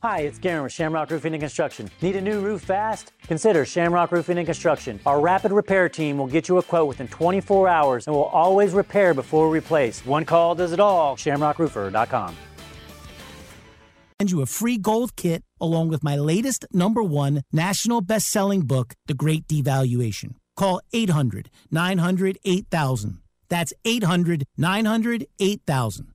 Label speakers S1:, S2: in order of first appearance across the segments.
S1: Hi, it's Garen with Shamrock Roofing and Construction. Need a new roof fast? Consider Shamrock Roofing and Construction. Our rapid repair team will get you a quote within 24 hours and will always repair before we replace. One call does it all. ShamrockRoofer.com.
S2: Send you a free gold kit along with my latest number one national best selling book, The Great Devaluation. Call 800 900 8000. That's 800 900 8000.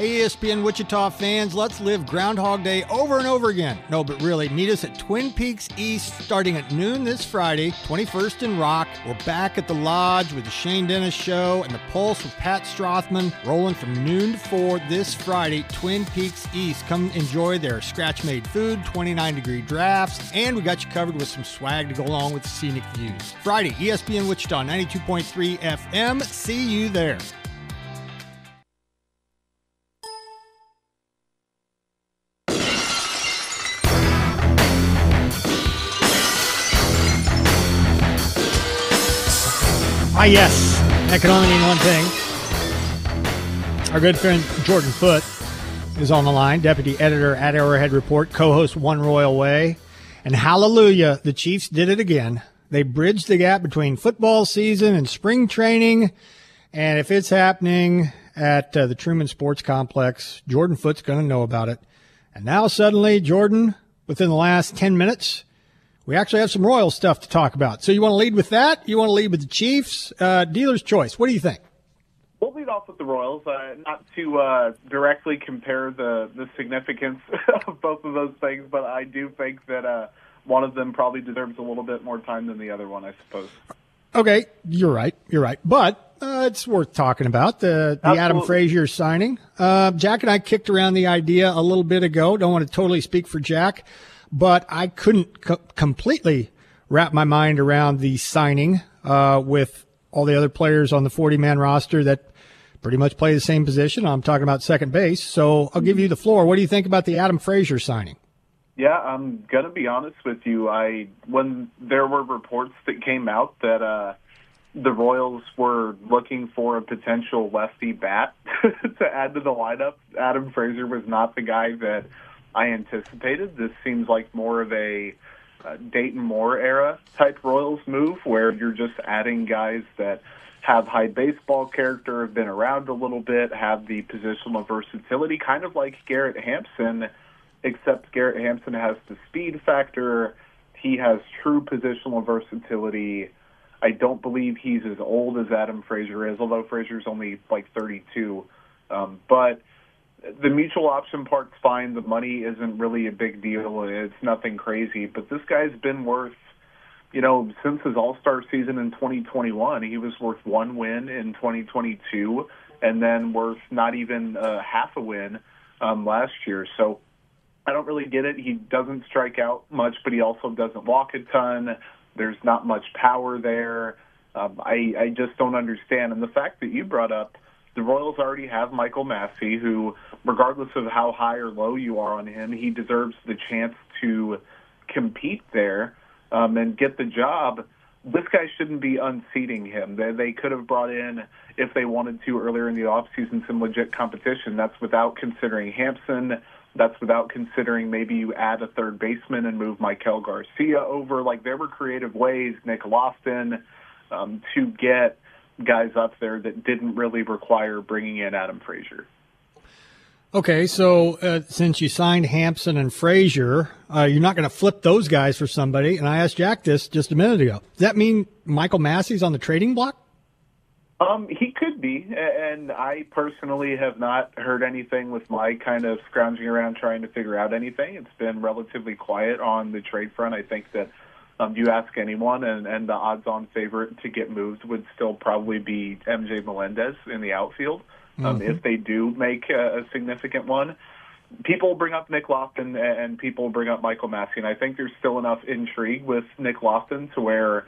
S3: Hey, ESPN Wichita fans, let's live Groundhog Day over and over again. No, but really, meet us at Twin Peaks East starting at noon this Friday, 21st in Rock. We're back at the Lodge with the Shane Dennis Show and the Pulse with Pat Strothman rolling from noon to 4 this Friday, Twin Peaks East. Come enjoy their scratch made food, 29 degree drafts, and we got you covered with some swag to go along with the scenic views. Friday, E ESPN Wichita, 92.3 FM. See you there. Ah, yes. That can only mean one thing. Our good friend Jordan Foote is on the line, deputy editor at Arrowhead Report, co host One Royal Way. And hallelujah, the Chiefs did it again. They bridged the gap between football season and spring training. And if it's happening at uh, the Truman Sports Complex, Jordan Foote's going to know about it. And now suddenly, Jordan, within the last 10 minutes, we actually have some Royal stuff to talk about. So you want to lead with that? You want to lead with the Chiefs? Uh, dealer's choice. What do you think?
S4: We'll lead off with the Royals, uh, not to uh, directly compare the, the significance of both of those things, but I do think that uh, one of them probably deserves a little bit more time than the other one, I suppose.
S3: Okay, you're right. You're right. But uh, it's worth talking about the, the Adam. Frazier signing. Uh, Jack and I kicked around the idea a little bit ago. Don't want to totally speak for Jack, but I couldn't co- completely wrap my mind around the signing uh, with all the other players on the 40 man roster that pretty much play the same position. I'm talking about second base. So I'll give you the floor. What do you think about the Adam Frazier signing?
S4: Yeah, I'm gonna be honest with you. I when there were reports that came out that uh, the Royals were looking for a potential lefty bat to add to the lineup, Adam Frazier was not the guy that I anticipated. This seems like more of a uh, Dayton Moore era type Royals move, where you're just adding guys that have high baseball character, have been around a little bit, have the positional versatility, kind of like Garrett Hampson, except Garrett Hampson has the speed factor. He has true positional versatility. I don't believe he's as old as Adam Frazier is, although Frazier's only like 32. Um, but the mutual option part's fine. The money isn't really a big deal. It's nothing crazy. But this guy's been worth, you know, since his All Star season in 2021, he was worth one win in 2022, and then worth not even uh, half a win um, last year. So I don't really get it. He doesn't strike out much, but he also doesn't walk a ton. There's not much power there. Um, I, I just don't understand. And the fact that you brought up the Royals already have Michael Massey, who, regardless of how high or low you are on him, he deserves the chance to compete there um, and get the job. This guy shouldn't be unseating him. They, they could have brought in, if they wanted to, earlier in the offseason, some legit competition. That's without considering Hampson, That's without considering maybe you add a third baseman and move Maikel Garcia over. Like there were creative ways, Nick Loftin, um, to get guys up there that didn't really require bringing in Adam Frazier.
S3: Okay, so uh, since you signed Hampson and Frazier, uh, you're not going to flip those guys for somebody. And I asked Jack this just a minute ago. Does that mean Michael Massey's on the trading block?
S4: Um, he could be, and I personally have not heard anything with my kind of scrounging around trying to figure out anything. It's been relatively quiet on the trade front. I think that um, you ask anyone, and, and the odds-on favorite to get moved would still probably be MJ Melendez in the outfield um, mm-hmm. if they do make a, a significant one. People bring up Nick Loftin and people bring up Michael Massey, and I think there's still enough intrigue with Nick Loftin to where,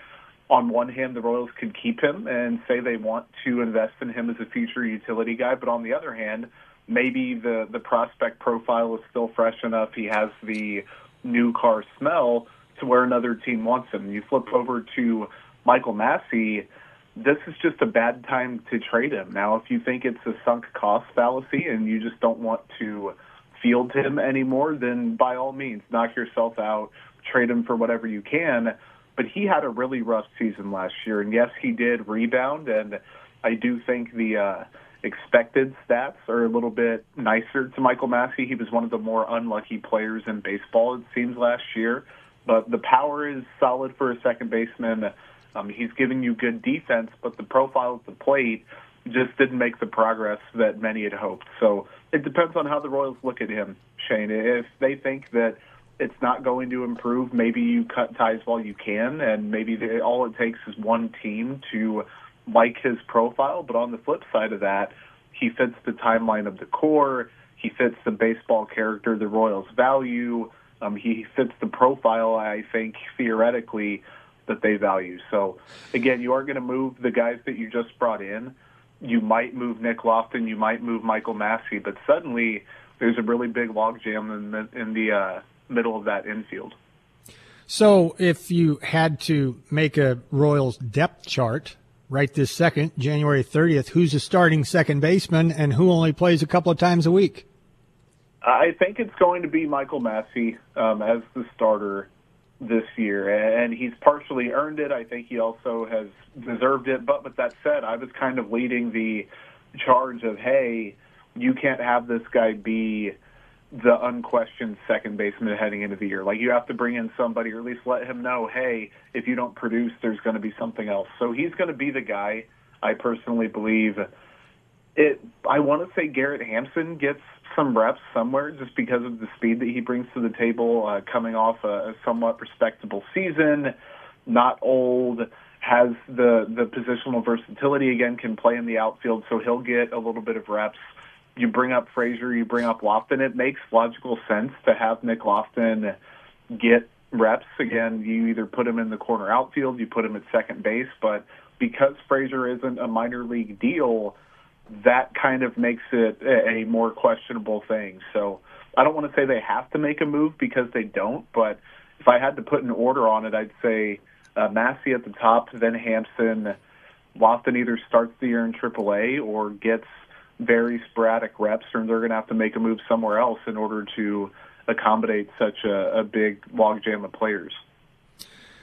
S4: on one hand, the Royals could keep him and say they want to invest in him as a future utility guy, but on the other hand, maybe the the prospect profile is still fresh enough. He has the new car smell to where another team wants him. You flip over to Michael Massey this is just a bad time to trade him. Now, if you think it's a sunk cost fallacy and you just don't want to field him anymore, then by all means, knock yourself out, trade him for whatever you can. But he had a really rough season last year, and yes, he did rebound, and I do think the uh, expected stats are a little bit nicer to Michael Massey. He was one of the more unlucky players in baseball, it seems, last year. But the power is solid for a second baseman um, he's giving you good defense, but the profile at the plate just didn't make the progress that many had hoped. So it depends on how the Royals look at him, Shane. If they think that it's not going to improve, maybe you cut ties while you can, and maybe they, all it takes is one team to like his profile. But on the flip side of that, he fits the timeline of the core. He fits the baseball character the Royals value. Um, he fits the profile, I think, theoretically, that they value. So again, you are going to move the guys that you just brought in. You might move Nick Loftin. you might move Michael Massey, but suddenly there's a really big logjam in the in the uh, middle of that infield.
S3: So if you had to make a Royals depth chart right this second, January 30th, who's a starting second baseman and who only plays a couple of times a week?
S4: I think it's going to be Michael Massey um, as the starter this year, and he's partially earned it. I think he also has deserved it. But with that said, I was kind of leading the charge of, hey, you can't have this guy be the unquestioned second baseman heading into the year. Like you have to bring in somebody, or at least let him know, hey, if you don't produce, there's going to be something else. So he's going to be the guy. I personally believe it. I want to say Garrett Hampson gets some reps somewhere just because of the speed that he brings to the table, uh, coming off a, a somewhat respectable season, not old, has the the positional versatility again, can play in the outfield, so he'll get a little bit of reps. You bring up Frazier, you bring up Loftin. It makes logical sense to have Nick Loftin get reps. Again, you either put him in the corner outfield, you put him at second base, but because Frazier isn't a minor league deal, that kind of makes it a more questionable thing. So I don't want to say they have to make a move because they don't, but if I had to put an order on it, I'd say uh, Massey at the top, then Hampson. Loftin either starts the year in AAA or gets very sporadic reps, or they're going to have to make a move somewhere else in order to accommodate such a, a big logjam of players.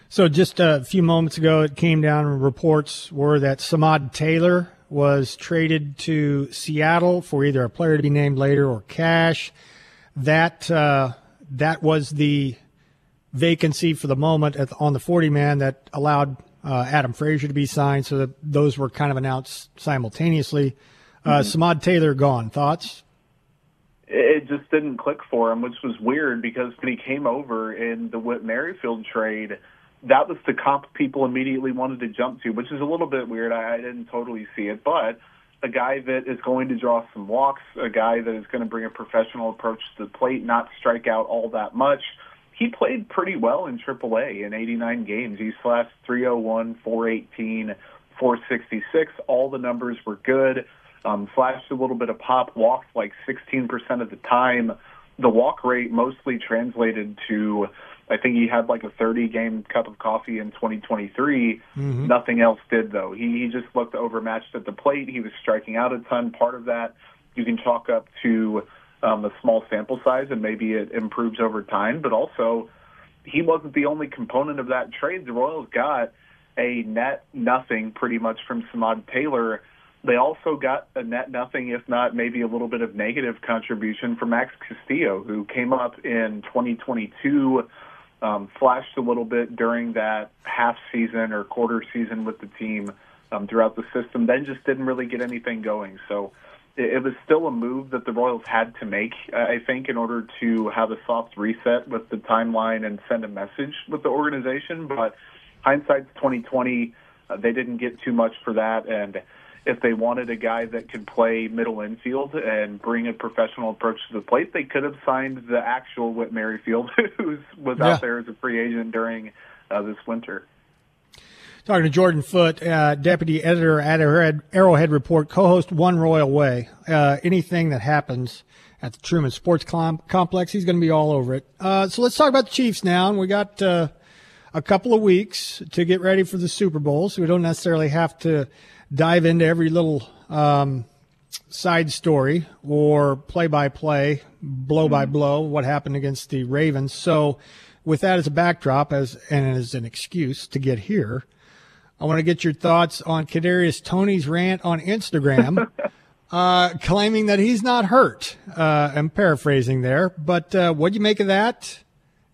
S3: So just a few moments ago, it came down. Reports were that Samad Taylor was traded to Seattle for either a player to be named later or cash. That uh, that was the vacancy for the moment the, on the 40 man that allowed uh, Adam Frazier to be signed. So that those were kind of announced simultaneously. Uh, mm-hmm. Samad Taylor gone. Thoughts?
S4: It just didn't click for him, which was weird because when he came over in the Whit Merrifield trade that was the comp people immediately wanted to jump to, which is a little bit weird. I, I didn't totally see it, but a guy that is going to draw some walks, a guy that is going to bring a professional approach to the plate, not strike out all that much. He played pretty well in AAA in 89 games. He slashed 301, 418, 466. All the numbers were good. Um, flashed a little bit of pop, walked like 16% of the time. The walk rate mostly translated to I think he had like a 30 game cup of coffee in 2023. Mm-hmm. Nothing else did though. He, he just looked overmatched at the plate. He was striking out a ton. Part of that you can chalk up to um, a small sample size and maybe it improves over time. But also, he wasn't the only component of that trade. The Royals got a net nothing pretty much from Samad Taylor. They also got a net nothing, if not maybe a little bit of negative contribution from Max Castillo, who came up in 2022, um, flashed a little bit during that half season or quarter season with the team um, throughout the system, then just didn't really get anything going. So it, it was still a move that the Royals had to make, I think, in order to have a soft reset with the timeline and send a message with the organization. But hindsight's 2020. Uh, they didn't get too much for that, and if they wanted a guy that could play middle infield and bring a professional approach to the plate, they could have signed the actual Whit Merrifield, who was yeah. out there as a free agent during uh, this winter.
S3: Talking to Jordan Foote, uh, deputy editor at Arrowhead, Arrowhead Report, co-host One Royal Way. Uh, anything that happens at the Truman Sports Com- Complex, he's going to be all over it. Uh, so let's talk about the Chiefs now. And we got uh, a couple of weeks to get ready for the Super Bowl, so we don't necessarily have to dive into every little um, side story or play by play, blow by mm-hmm. blow, what happened against the Ravens. So, with that as a backdrop, as and as an excuse to get here, I want to get your thoughts on Kadarius Toney's rant on Instagram, uh, claiming that he's not hurt. Uh, I'm paraphrasing there, but uh, what do you make of that?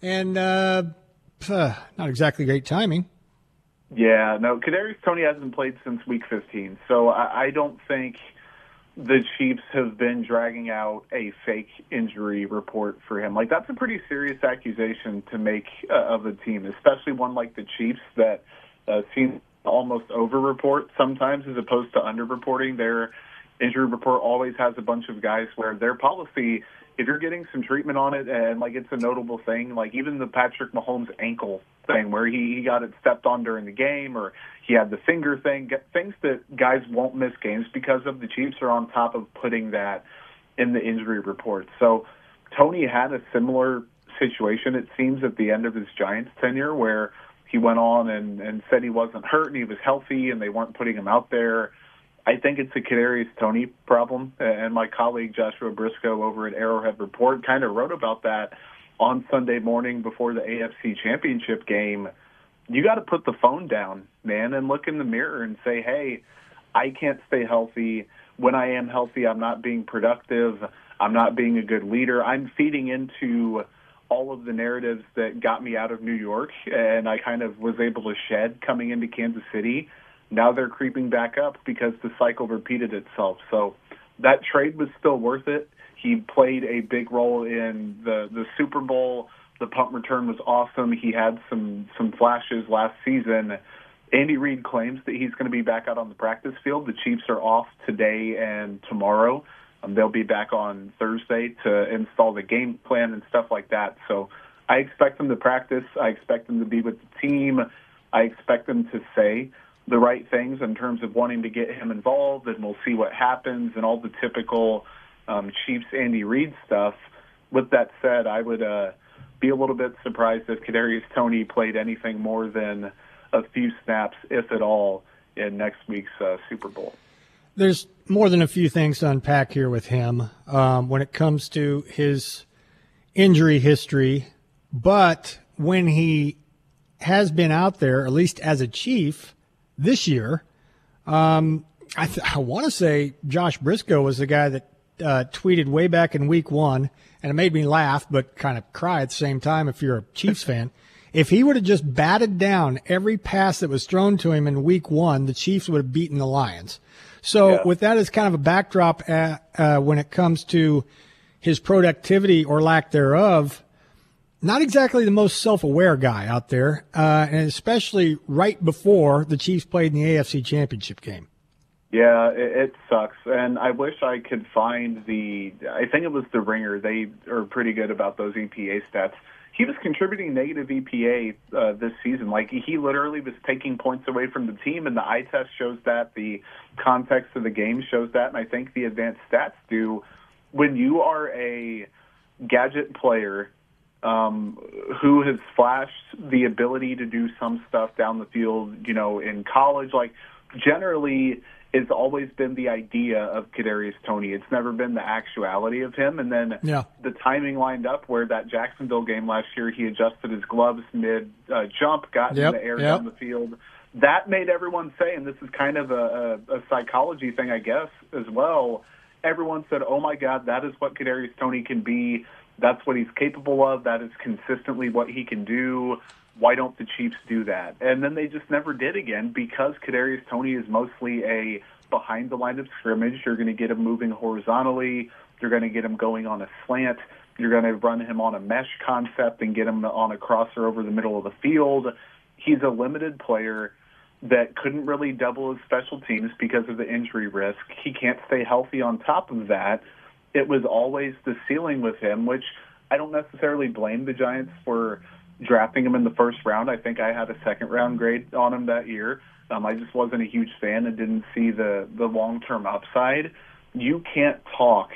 S3: And uh, not exactly great timing.
S4: Yeah, no, Kadarius Toney hasn't played since Week 15, so I, I don't think the Chiefs have been dragging out a fake injury report for him. Like that's a pretty serious accusation to make uh, of the team, especially one like the Chiefs that uh, seems almost over-report sometimes as opposed to under-reporting. Their injury report always has a bunch of guys where their policy if you're getting some treatment on it and like it's a notable thing, like even the Patrick Mahomes ankle thing where he, he got it stepped on during the game or he had the finger thing, things that guys won't miss games because of the Chiefs are on top of putting that in the injury report. So Toney had a similar situation, it seems, at the end of his Giants tenure where he went on and, and said he wasn't hurt and he was healthy and they weren't putting him out there I think it's a Kadarius Toney problem, and my colleague Joshua Briscoe over at Arrowhead Report kind of wrote about that on Sunday morning before the AFC Championship game. You got to put the phone down, man, and look in the mirror and say, "Hey, I can't stay healthy. When I am healthy, I'm not being productive. I'm not being a good leader. I'm feeding into." all of the narratives that got me out of New York and I kind of was able to shed coming into Kansas City now they're creeping back up because the cycle repeated itself. So that trade was still worth it. He played a big role in the the Super Bowl. The punt return was awesome. He had some some flashes last season. Andy Reid claims that he's going to be back out on the practice field. The Chiefs are off today and tomorrow. Um, they'll be back on Thursday to install the game plan and stuff like that. So I expect them to practice. I expect them to be with the team. I expect them to say the right things in terms of wanting to get him involved, and we'll see what happens, and all the typical um, Chiefs Andy Reid stuff. With that said, I would uh, be a little bit surprised if Kadarius Toney played anything more than a few snaps, if at all, in next week's uh, Super Bowl.
S3: There's more than a few things to unpack here with him um, when it comes to his injury history, but when he has been out there, at least as a Chief, this year. Um, I, th- I want to say Josh Briscoe was the guy that uh, tweeted way back in week one, and it made me laugh, but kind of cry at the same time if you're a Chiefs fan. If he would have just batted down every pass that was thrown to him in week one, the Chiefs would have beaten the Lions. So, yeah. with that as kind of a backdrop at, uh, when it comes to his productivity or lack thereof, not exactly the most self-aware guy out there, uh, and especially right before the Chiefs played in the AFC Championship game.
S4: Yeah, it, it sucks, and I wish I could find the. I think it was the Ringer. They are pretty good about those EPA stats. He was contributing negative EPA uh, this season. Like he literally was taking points away from the team, and the eye test shows that. The context of the game shows that, and I think the advanced stats do. When you are a gadget player um, who has flashed the ability to do some stuff down the field, you know, in college. Like generally it's always been the idea of Kadarius Toney. It's never been the actuality of him. And then
S3: yeah.
S4: the timing lined up where that Jacksonville game last year, he adjusted his gloves mid uh, jump, got
S3: yep.
S4: in the air
S3: yep.
S4: down the field. That made everyone say, and this is kind of a, a, a psychology thing, I guess, as well. Everyone said, "Oh my God, that is what Kadarius Toney can be. That's what he's capable of. That is consistently what he can do." why don't the Chiefs do that? And then they just never did again because Kadarius Toney is mostly a behind the line of scrimmage. You're going to get him moving horizontally. You're going to get him going on a slant. You're going to run him on a mesh concept and get him on a crosser over the middle of the field. He's a limited player that couldn't really double his special teams because of the injury risk. He can't stay healthy on top of that. It was always the ceiling with him, which I don't necessarily blame the Giants for drafting him in the first round. I think I had a second round grade on him that year. Um, I just wasn't a huge fan and didn't see the the long term upside. You can't talk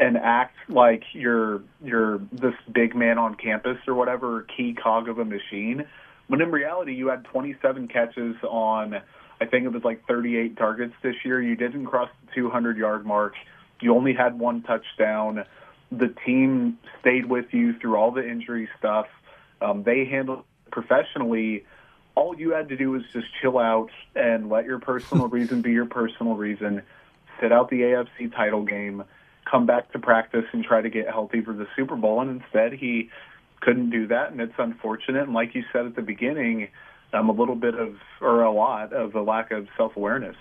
S4: and act like you're you're this big man on campus or whatever key cog of a machine when in reality you had 27 catches on I think it was like 38 targets this year. You didn't cross the 200 yard mark. You only had one touchdown. The team stayed with you through all the injury stuff. Um, they handled professionally. All you had to do was just chill out and let your personal reason be your personal reason. Sit out the AFC title game, come back to practice, and try to get healthy for the Super Bowl. And instead, he couldn't do that, and it's unfortunate. And like you said at the beginning, um, a little bit of, or a lot of a lack of self awareness.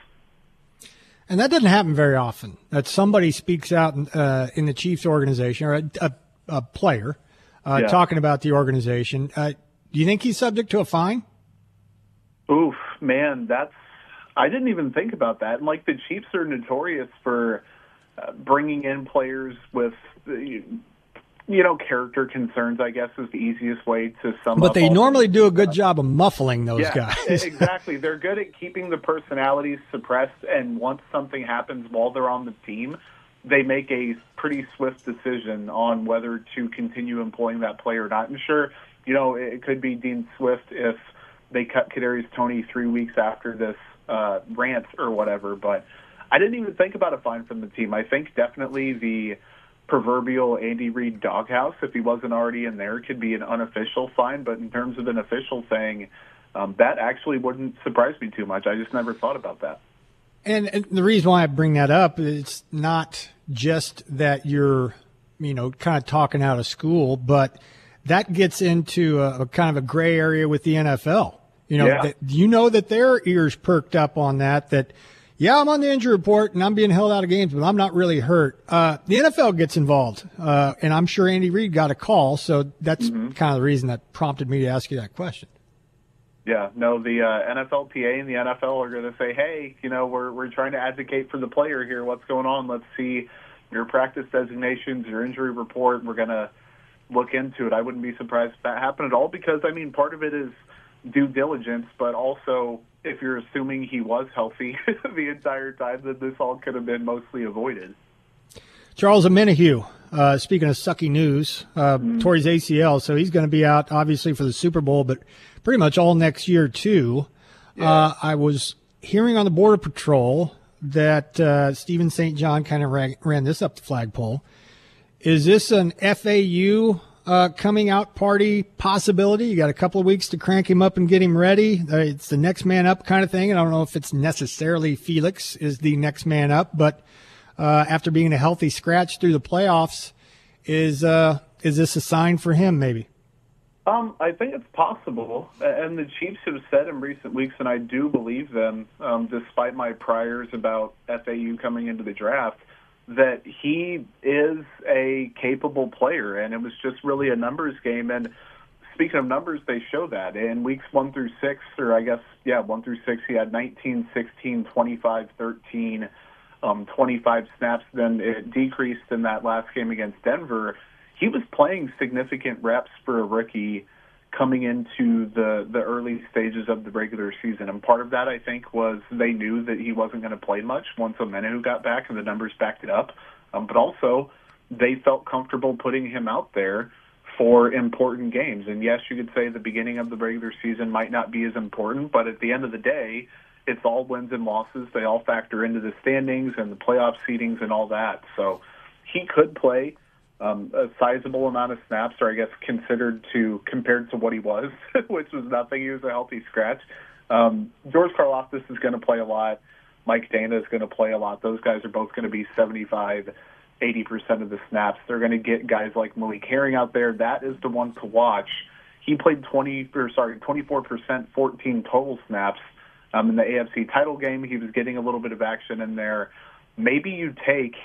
S3: And that doesn't happen very often. That somebody speaks out uh, in the Chiefs organization or a, a, a player uh, yeah. talking about the organization. Uh, do you think he's subject to a fine?
S4: Oof, man, that's I didn't even think about that. And like the Chiefs are notorious for uh, bringing in players with you know character concerns. I guess is the easiest way to sum
S3: but
S4: up.
S3: But they normally do a good job of muffling those
S4: yeah,
S3: guys.
S4: exactly, they're good at keeping the personalities suppressed, and once something happens while they're on the team, they make a pretty swift decision on whether to continue employing that player or not. And sure, you know, it could be Dean Swift if they cut Kadarius Toney three weeks after this uh, rant or whatever. But I didn't even think about a fine from the team. I think definitely the proverbial Andy Reid doghouse, if he wasn't already in there, could be an unofficial fine. But in terms of an official thing, um, that actually wouldn't surprise me too much. I just never thought about that.
S3: And, and the reason why I bring that up, it's not just that you're, you know, kind of talking out of school, but that gets into a, a kind of a gray area with the NFL. You know,
S4: yeah.
S3: that, you know that their ears perked up on that. That yeah, I'm on the injury report and I'm being held out of games, but I'm not really hurt. Uh, the NFL gets involved, uh, and I'm sure Andy Reid got a call, so that's mm-hmm. kind of the reason that prompted me to ask you that question.
S4: Yeah, no, the uh, NFLPA and the NFL are going to say, hey, you know, we're we're trying to advocate for the player here. What's going on? Let's see your practice designations, your injury report. We're going to look into it. I wouldn't be surprised if that happened at all because I mean, part of it is due diligence, but also if you're assuming he was healthy the entire time, then this all could have been mostly avoided.
S3: Charles Omenihu, uh, speaking of sucky news, uh, mm-hmm. ACL, so he's going to be out obviously for the Super Bowl, but pretty much all next year too. Yeah. Uh, I was hearing on the Border Patrol that uh, Stephen St. John kind of ran, ran, this up the flagpole. Is this an FAU uh, coming out party possibility? You got a couple of weeks to crank him up and get him ready. Uh, it's the next man up kind of thing. And I don't know if it's necessarily Felix is the next man up, but uh, after being a healthy scratch through the playoffs, is uh, is this a sign for him? Maybe.
S4: Um, I think it's possible, and the Chiefs have said in recent weeks, and I do believe them, um, despite my priors about FAU coming into the draft, that he is a capable player, and it was just really a numbers game. And speaking of numbers, they show that in weeks one through six, or I guess yeah, one through six, he had 19, 16, 25, 13, um, 25 snaps. Then it decreased in that last game against Denver he was playing significant reps for a rookie coming into the the early stages of the regular season. And part of that, I think, was they knew that he wasn't going to play much once Omenihu got back, and the numbers backed it up. Um, but also, they felt comfortable putting him out there for important games. And yes, you could say the beginning of the regular season might not be as important, but at the end of the day, it's all wins and losses. They all factor into the standings and the playoff seedings and all that. So he could play um, a sizable amount of snaps, or I guess considered to compared to what he was, which was nothing. He was a healthy scratch. Um, George Karlaftis is going to play a lot. Mike Danna is going to play a lot. Those guys are both going to be 75, 80% of the snaps. They're going to get guys like Malik Herring out there. That is the one to watch. He played 20, or sorry, 24%, 14 total snaps um, in the AFC title game. He was getting a little bit of action in there. Maybe you take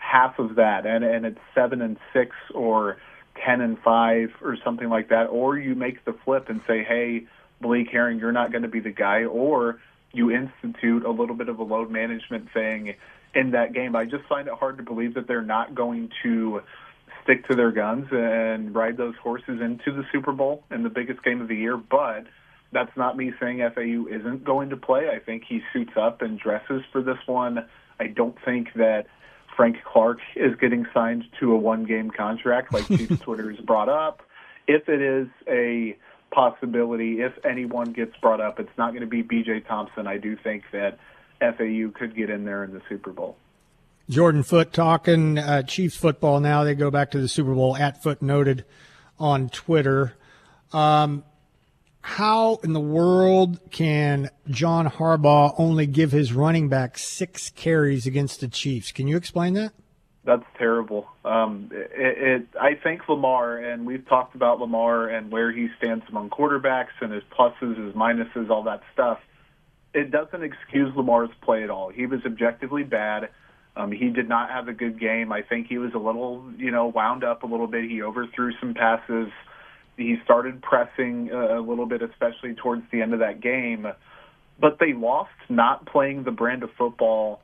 S4: half of that and, and it's seven and six or 10 and five or something like that, or you make the flip and say, hey, Malik Herring, you're not going to be the guy, or you institute a little bit of a load management thing in that game. I just find it hard to believe that they're not going to stick to their guns and ride those horses into the Super Bowl in the biggest game of the year. But that's not me saying FAU isn't going to play. I think he suits up and dresses for this one. I don't think that Frank Clark is getting signed to a one game contract like Chiefs Twitter has brought up. If it is a possibility, if anyone gets brought up, it's not going to be BJ Thompson. I do think that FAU could get in there in the Super Bowl.
S3: Jordan Foote talking uh, Chiefs football now. They go back to the Super Bowl at Foot noted on Twitter. Um, how in the world can John Harbaugh only give his running back six carries against the Chiefs? Can you explain that?
S4: That's terrible. Um, it, it, I think Lamar, and we've talked about Lamar and where he stands among quarterbacks and his pluses, his minuses, all that stuff. It doesn't excuse Lamar's play at all. He was objectively bad. Um, he did not have a good game. I think he was a little, you know, wound up a little bit. He overthrew some passes. He started pressing uh, a little bit, especially towards the end of that game. But they lost not playing the brand of football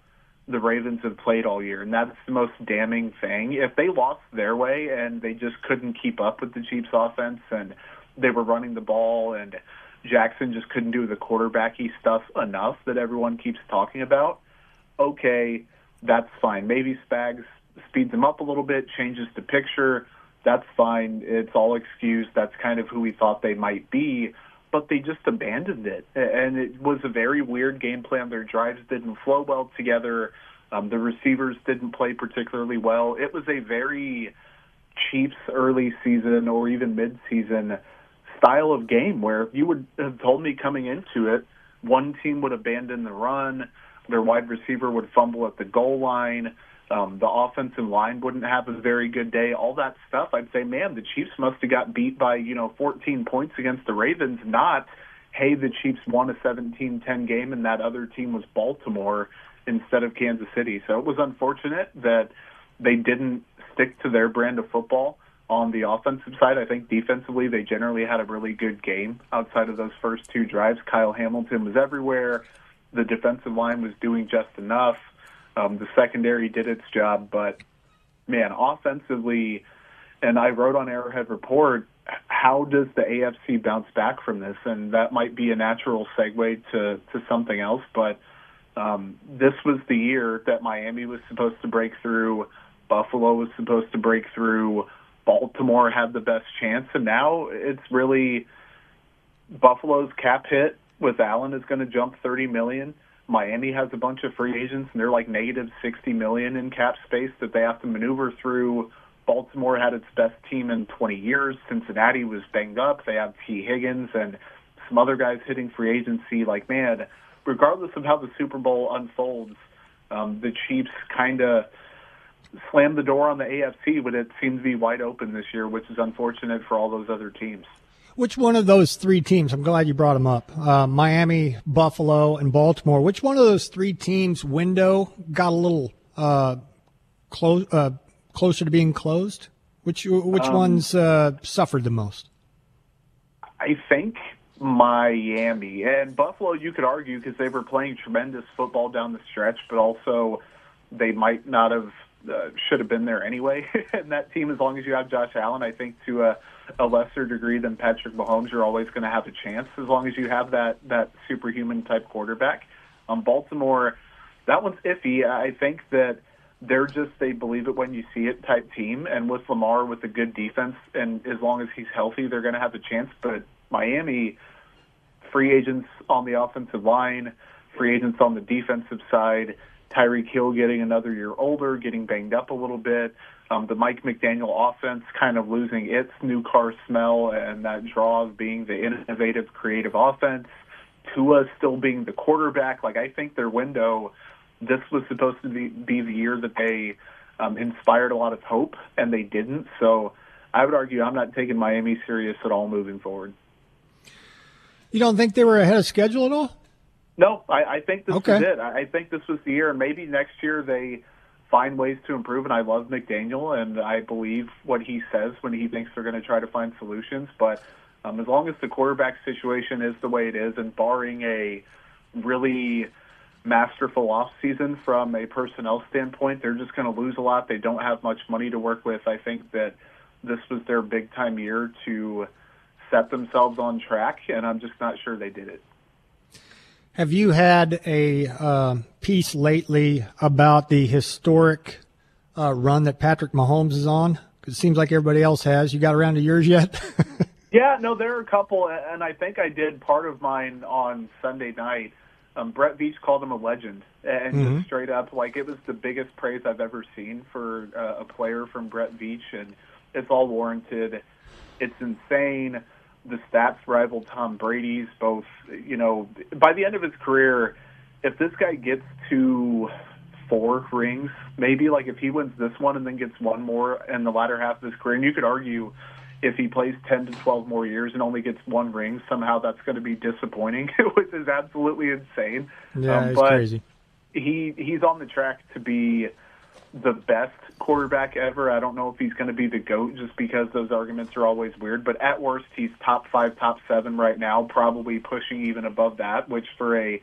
S4: the Ravens have played all year, and that's the most damning thing. If they lost their way and they just couldn't keep up with the Chiefs' offense, and they were running the ball, and Jackson just couldn't do the quarterbacky stuff enough that everyone keeps talking about, okay, that's fine. Maybe Spags speeds him up a little bit, changes the picture. That's fine. It's all excused. That's kind of who we thought they might be but they just abandoned it. And it was a very weird game plan. Their drives didn't flow well together. Um, the receivers didn't play particularly well. It was a very Chiefs early season or even mid season style of game where you would have told me coming into it, one team would abandon the run, their wide receiver would fumble at the goal line, um, the offensive line wouldn't have a very good day, all that stuff, I'd say, man, the Chiefs must have got beat by, you know, 14 points against the Ravens, not, hey, the Chiefs won a 17-10 game and that other team was Baltimore instead of Kansas City. So it was unfortunate that they didn't stick to their brand of football on the offensive side. I think defensively they generally had a really good game outside of those first two drives. Kyle Hamilton was everywhere. The defensive line was doing just enough. Um, the secondary did its job, but man, offensively, and I wrote on Arrowhead Report, how does the AFC bounce back from this? And that might be a natural segue to, to something else, but um, this was the year that Miami was supposed to break through, Buffalo was supposed to break through, Baltimore had the best chance, and now it's really Buffalo's cap hit with Allen is going to jump 30 million. Miami has a bunch of free agents, and they're like negative 60 million in cap space that they have to maneuver through. Baltimore had its best team in 20 years. Cincinnati was banged up. They have Tee Higgins and some other guys hitting free agency. Like, man, regardless of how the Super Bowl unfolds, um, the Chiefs kind of slammed the door on the AFC, but it seems to be wide open this year, which is unfortunate for all those other teams.
S3: Which one of those three teams? I'm glad you brought them up. Uh, Miami, Buffalo, and Baltimore. Which one of those three teams' window got a little uh, close, uh, closer to being closed? Which which um, ones uh, suffered the most?
S4: I think Miami and Buffalo. You could argue because they were playing tremendous football down the stretch, but also they might not have uh, should have been there anyway. and that team, as long as you have Josh Allen, I think to a, lesser degree than Patrick Mahomes, you're always going to have a chance as long as you have that that superhuman type quarterback. Um, Baltimore, that one's iffy. I think that they're just they believe it when you see it type team, and with Lamar with a good defense, and as long as he's healthy, they're going to have a chance. But Miami, free agents on the offensive line free agents on the defensive side, Tyreek Hill getting another year older, getting banged up a little bit. Um, the Mike McDaniel offense kind of losing its new car smell and that draw of being the innovative, creative offense. Tua still being the quarterback. Like I think their window, this was supposed to be, be the year that they um, inspired a lot of hope, and they didn't. So I would argue I'm not taking Miami serious at all moving forward.
S3: You don't think they were ahead of schedule at all?
S4: No, I, I think this
S3: Okay.
S4: is it. I, I think this was the year, and maybe next year they find ways to improve. And I love McDaniel, and I believe what he says when he thinks they're going to try to find solutions. But um, as long as the quarterback situation is the way it is, and barring a really masterful offseason from a personnel standpoint, they're just going to lose a lot. They don't have much money to work with. I think that this was their big time year to set themselves on track, and I'm just not sure they did it.
S3: Have you had a uh, piece lately about the historic uh, run that Patrick Mahomes is on? it seems like everybody else has. You got around to yours yet?
S4: Yeah, no, there are a couple, and I think I did part of mine on Sunday night. Um, Brett Veach called him a legend, and
S3: Mhm.
S4: just straight up, like it was the biggest praise I've ever seen for uh, a player from Brett Veach, and it's all warranted. It's insane. The stats rival Tom Brady's. Both, you know, by the end of his career, if this guy gets to four rings, maybe like if he wins this one and then gets one more in the latter half of his career, and you could argue if he plays 10 to 12 more years and only gets one ring, somehow that's going to be disappointing, which is absolutely insane.
S3: yeah,
S4: Um,
S3: it's
S4: but
S3: crazy.
S4: he he's on the track to be the best quarterback ever. I don't know if he's going to be the goat just because those arguments are always weird, but at worst he's top 5, top 7 right now, probably pushing even above that, which for a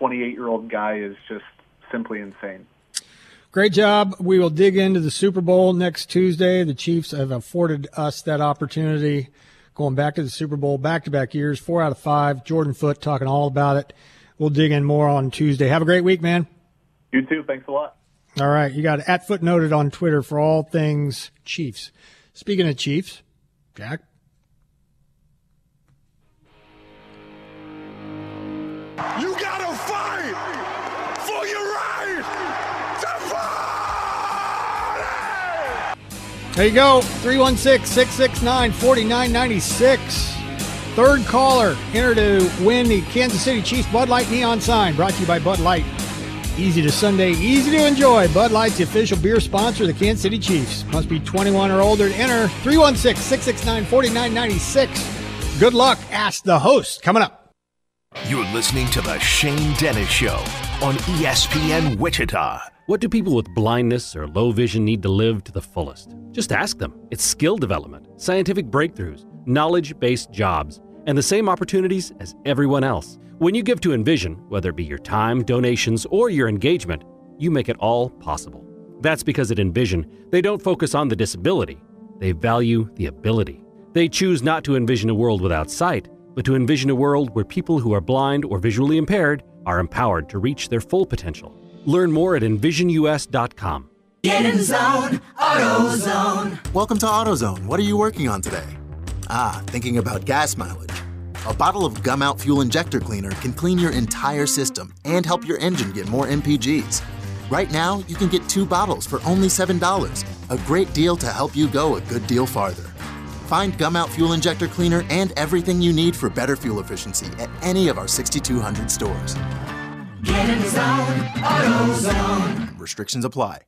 S4: 28-year-old guy is just simply insane.
S3: Great job. We will dig into the Super Bowl next Tuesday. The Chiefs have afforded us that opportunity going back to the Super Bowl back to back years, four out of five. Jordan Foote talking all about it. We'll dig in more on Tuesday. Have a great week, man.
S4: You too. Thanks a lot.
S3: All right. You got at footnoted on Twitter for all things Chiefs. Speaking of Chiefs, Jack.
S5: You gotta fight for your right to party!
S3: There you go. 316 669 4996. Third caller. Enter to win the Kansas City Chiefs Bud Light Neon sign brought to you by Bud Light. Easy to Sunday, easy to enjoy. Bud Light's the official beer sponsor of the Kansas City Chiefs. Must be 21 or older to enter. 316 669 4996. Good luck. Ask the host. Coming up.
S6: You're listening to The Shane Dennis Show on ESPN Wichita.
S7: What do people with blindness or low vision need to live to the fullest? Just ask them. It's skill development, scientific breakthroughs, knowledge based jobs, and the same opportunities as everyone else. When you give to Envision, whether it be your time, donations, or your engagement, you make it all possible. That's because at Envision, they don't focus on the disability, they value the ability. They choose not to envision a world without sight, but to envision a world where people who are blind or visually impaired are empowered to reach their full potential. Learn more at envisionus.com.
S8: Get in zone, AutoZone.
S9: Welcome to AutoZone. What are you working on today? Ah, thinking about gas mileage. A bottle of Gum Out Fuel Injector Cleaner can clean your entire system and help your engine get more MPGs. Right now, you can get two bottles for only $7. A great deal to help you go a good deal farther. Find Gum Out Fuel Injector Cleaner and everything you need for better fuel efficiency at any of our 6,200 stores.
S8: Get in zone, AutoZone.
S9: Restrictions apply.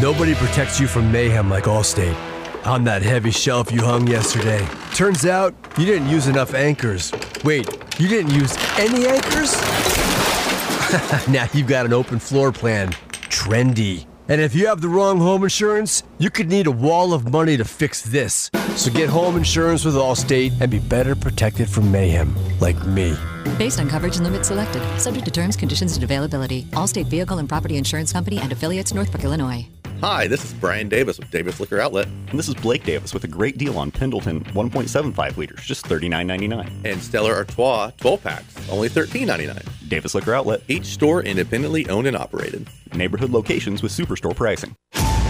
S10: Nobody protects you from mayhem like Allstate. On that heavy shelf you hung yesterday. Turns out you didn't use enough anchors. Wait, you didn't use any anchors? now you've got an open floor plan. Trendy. And if you have the wrong home insurance, you could need a wall of money to fix this. So get home insurance with Allstate and be better protected from mayhem, like me.
S11: Based on coverage and limits selected, subject to terms, conditions, and availability. Allstate Vehicle and Property Insurance Company and affiliates, Northbrook, Illinois.
S12: Hi, this is Brian Davis with Davis Liquor Outlet.
S13: And this is Blake Davis with a great deal on Pendleton 1.75 liters, just $39.99.
S12: And Stella Artois 12 packs, only $13.99.
S13: Davis Liquor Outlet.
S12: Each store independently owned and operated.
S13: Neighborhood locations with superstore pricing.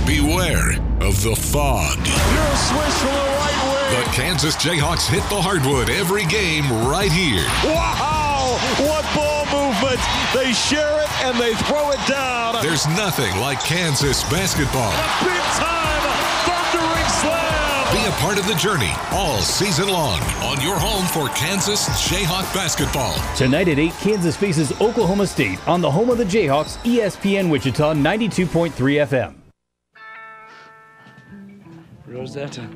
S5: Beware of the fog.
S8: You're a Swiss from the right
S5: The Kansas Jayhawks hit the hardwood every game right here.
S8: Wow! What ball movement! They share it and they throw it down.
S5: There's nothing like Kansas basketball.
S8: Big time thundering slam.
S5: Be a part of the journey all season long on your home for Kansas Jayhawk basketball.
S14: Tonight at 8, Kansas faces Oklahoma State on the home of the Jayhawks, ESPN Wichita 92.3 FM.
S15: Rosetta.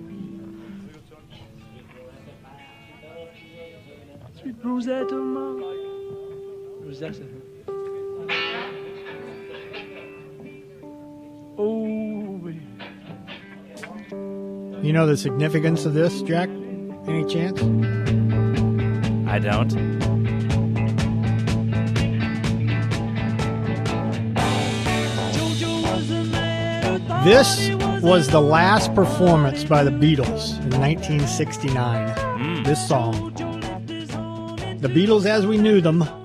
S15: Sweet Rosetta, Mom. Rosetta. Oh, baby.
S3: You know the significance of this, Jack? Any chance?
S16: I don't.
S3: This was the last performance by the Beatles in 1969. Hmm. This song. The Beatles as we knew them.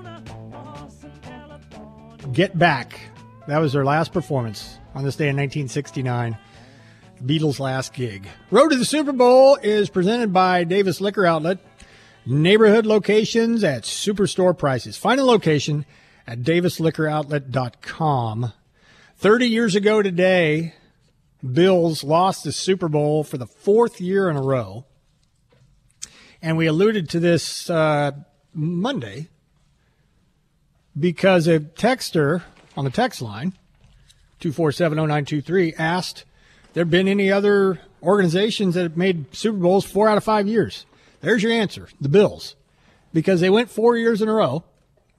S3: Get Back. That was their last performance on this day in 1969. The Beatles' last gig. Road to the Super Bowl is presented by Davis Liquor Outlet. Neighborhood locations at superstore prices. Find a location at davisliquoroutlet.com. 30 years ago today, Bills lost the Super Bowl for the fourth year in a row. And we alluded to this uh, Monday because a texter on the text line, 2470923, asked there been any other organizations that have made Super Bowls four out of five years. There's your answer, the Bills, because they went four years in a row.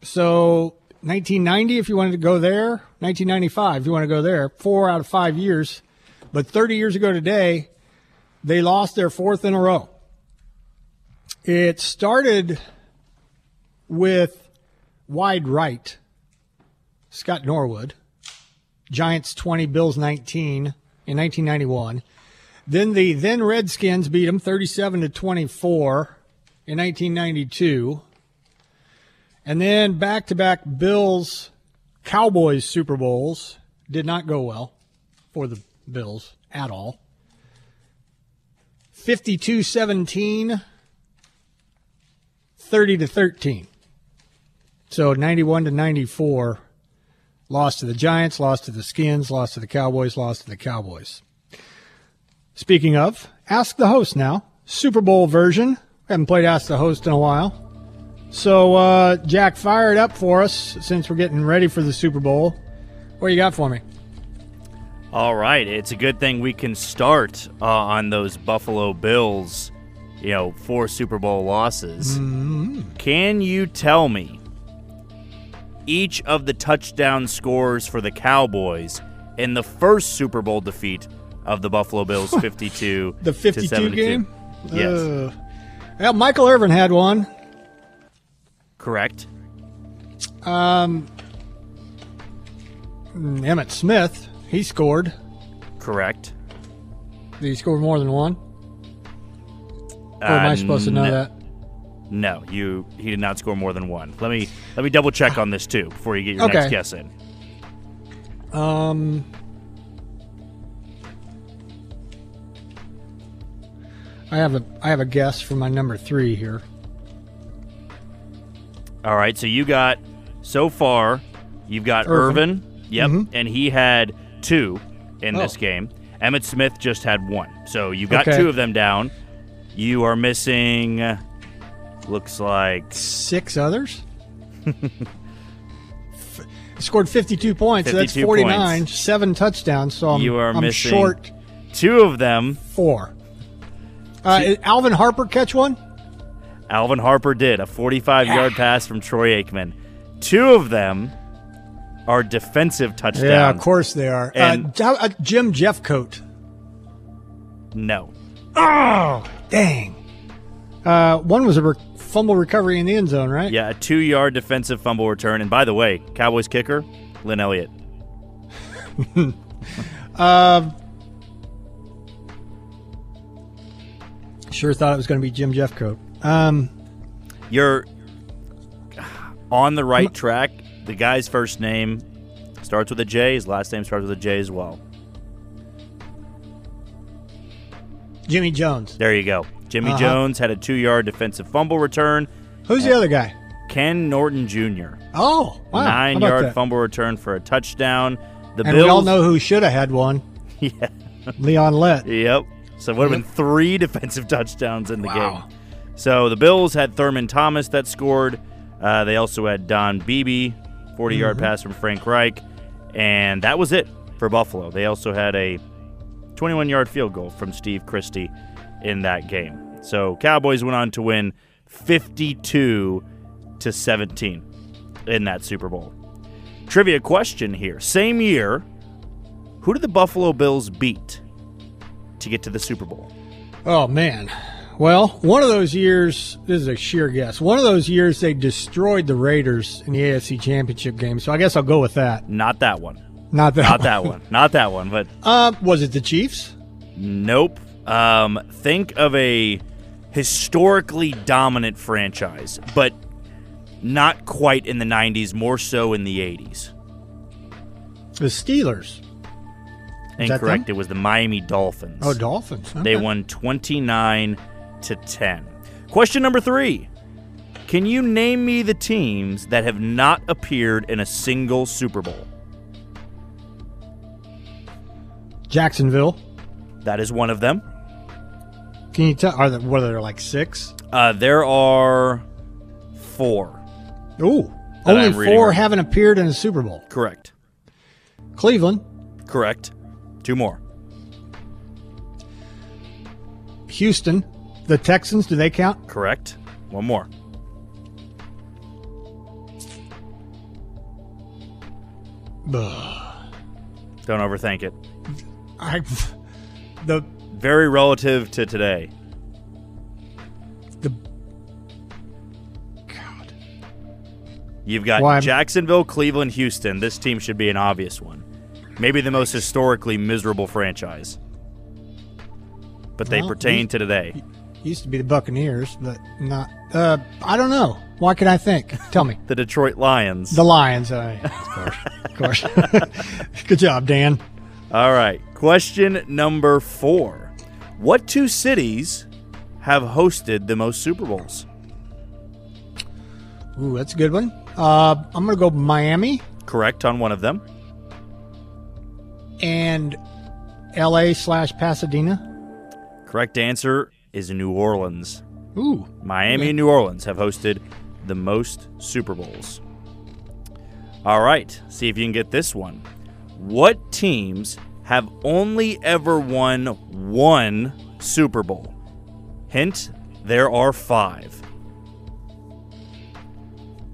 S3: So 1990, if you wanted to go there, 1995, if you want to go there, four out of five years. But 30 years ago today, they lost their fourth in a row. It started with wide right, Scott Norwood, Giants 20, Bills 19 in 1991. Then the then Redskins beat them 37 to 24 in 1992. And then back to back Bills Cowboys Super Bowls did not go well for the Bills at all. 52 17, 30 to 13. So 91 to 94, lost to the Giants, lost to the Skins, lost to the Cowboys, lost to the Cowboys. Speaking of, Ask the Host now, Super Bowl version. We Haven't played Ask the Host in a while. So, uh, Jack, fire it up for us since we're getting ready for the Super Bowl. What you got for me?
S16: All right, it's a good thing we can start uh, on those Buffalo Bills, you know, four Super Bowl losses. Can you tell me each of the touchdown scores for the Cowboys in the first Super Bowl defeat of the Buffalo Bills 52
S3: The
S16: to
S3: 52
S16: 72?
S3: game?
S16: Yes.
S3: Uh, well, Michael Irvin had one.
S16: Correct.
S3: Um, Emmitt Smith, he scored.
S16: Correct.
S3: Did he score more than one? Or am I
S16: Uh,
S3: supposed to know
S16: no-
S3: that?
S16: No, you he did not score more than one. Let me let me double check on this too before you get your
S3: Okay.
S16: next guess in.
S3: Um, I have a I have a guess for my number three here.
S16: All right, so you got so far, you've got
S3: Irvin.
S16: Irvin, yep,
S3: Mhm.
S16: and he had two in this
S3: Oh.
S16: game. Emmitt Smith just had one, so you got
S3: Okay.
S16: two of them down. You are missing, looks like
S3: Six others. Scored 52 points. so that's 49.
S16: points.
S3: Seven touchdowns. So I'm,
S16: you are
S3: I'm
S16: missing
S3: short
S16: two of them.
S3: four. Uh, Alvin Harper catch one?
S16: Alvin Harper did a 45 yard pass from Troy Aikman. Two of them are defensive touchdowns.
S3: Yeah, of course they are.
S16: And-
S3: uh, uh, Jim Jeffcoat.
S16: No.
S3: Oh, dang. Uh, one was a fumble recovery in the end zone, right?
S16: Yeah, a two yard defensive fumble return. And by the way, Cowboys kicker, Lin Elliott.
S3: Um, sure thought it was going to be Jim Jeffcoat. Um,
S16: You're on the right track. The guy's first name starts with a J, his last name starts with a J as well.
S3: Jimmie Jones.
S16: There you go. Jimmie
S3: Uh-huh.
S16: Jones had a two yard defensive fumble return.
S3: Who's the other guy?
S16: Ken Norton Jr.
S3: Oh, wow.
S16: Nine yard
S3: that?
S16: fumble return for a touchdown. The
S3: and
S16: Bills.
S3: we all know who should have had one.
S16: yeah.
S3: Leon Lett.
S16: Yep. So it would have been three defensive touchdowns in the game. So the Bills had Thurman Thomas that scored. Uh, they also had Don Beebe, 40 yard
S3: Mhm.
S16: pass from Frank Reich. And that was it for Buffalo. They also had a 21 yard field goal from Steve Christie in that game. So Cowboys went on to win 52 to 17 in that Super Bowl. Trivia question here. Same year, who did the Buffalo Bills beat to get to the Super Bowl?
S3: Oh, man. Well, one of those years, this is a sheer guess. One of those years, they destroyed the Raiders in the AFC Championship game. So I guess I'll go with that.
S16: Not that one.
S3: Not that
S16: Not that one. Not that one. But
S3: Uh, was it the Chiefs?
S16: nope. Um, think of a historically dominant franchise, but not quite in the 90s, more so in the 80s.
S3: The Steelers. Is
S16: Incorrect. It was the Miami Dolphins.
S3: Oh, Dolphins.
S16: They won 29 to 10. Question number three. Can you name me the teams that have not appeared in a single Super Bowl?
S3: Jacksonville.
S16: That is one of them.
S3: Can you tell? Are there, what are there, like six?
S16: Uh, there are four.
S3: Ooh. Only four
S16: right.
S3: haven't appeared in a Super Bowl.
S16: Correct.
S3: Cleveland,
S16: Correct. Two more.
S3: Houston, the Texans, do they count?
S16: Correct. One more.
S3: Ugh.
S16: Don't overthink it.
S3: I, the
S16: Very relative to today.
S3: The
S16: You've got
S3: Why, I'm-
S16: Jacksonville, Cleveland, Houston. This team should be an obvious one. Maybe the most historically miserable franchise. But they
S3: Well,
S16: pertain
S3: we-
S16: to today.
S3: used to be the Buccaneers, but not. Uh, I don't know. Why can I think? Tell me.
S16: The Detroit Lions.
S3: The Lions. Uh, of course. Of course. Good job, Dan.
S16: All right. Question number four. What two cities have hosted the most Super Bowls?
S3: Ooh, that's a good one. Uh, I'm going to go Miami
S16: Correct on one of them.
S3: and L.A. slash Pasadena.
S16: Correct answer is New Orleans.
S3: Ooh.
S16: Miami and New Orleans have hosted the most Super Bowls. All right, see if you can get this one. What teams have only ever won one Super Bowl? Hint, there are five.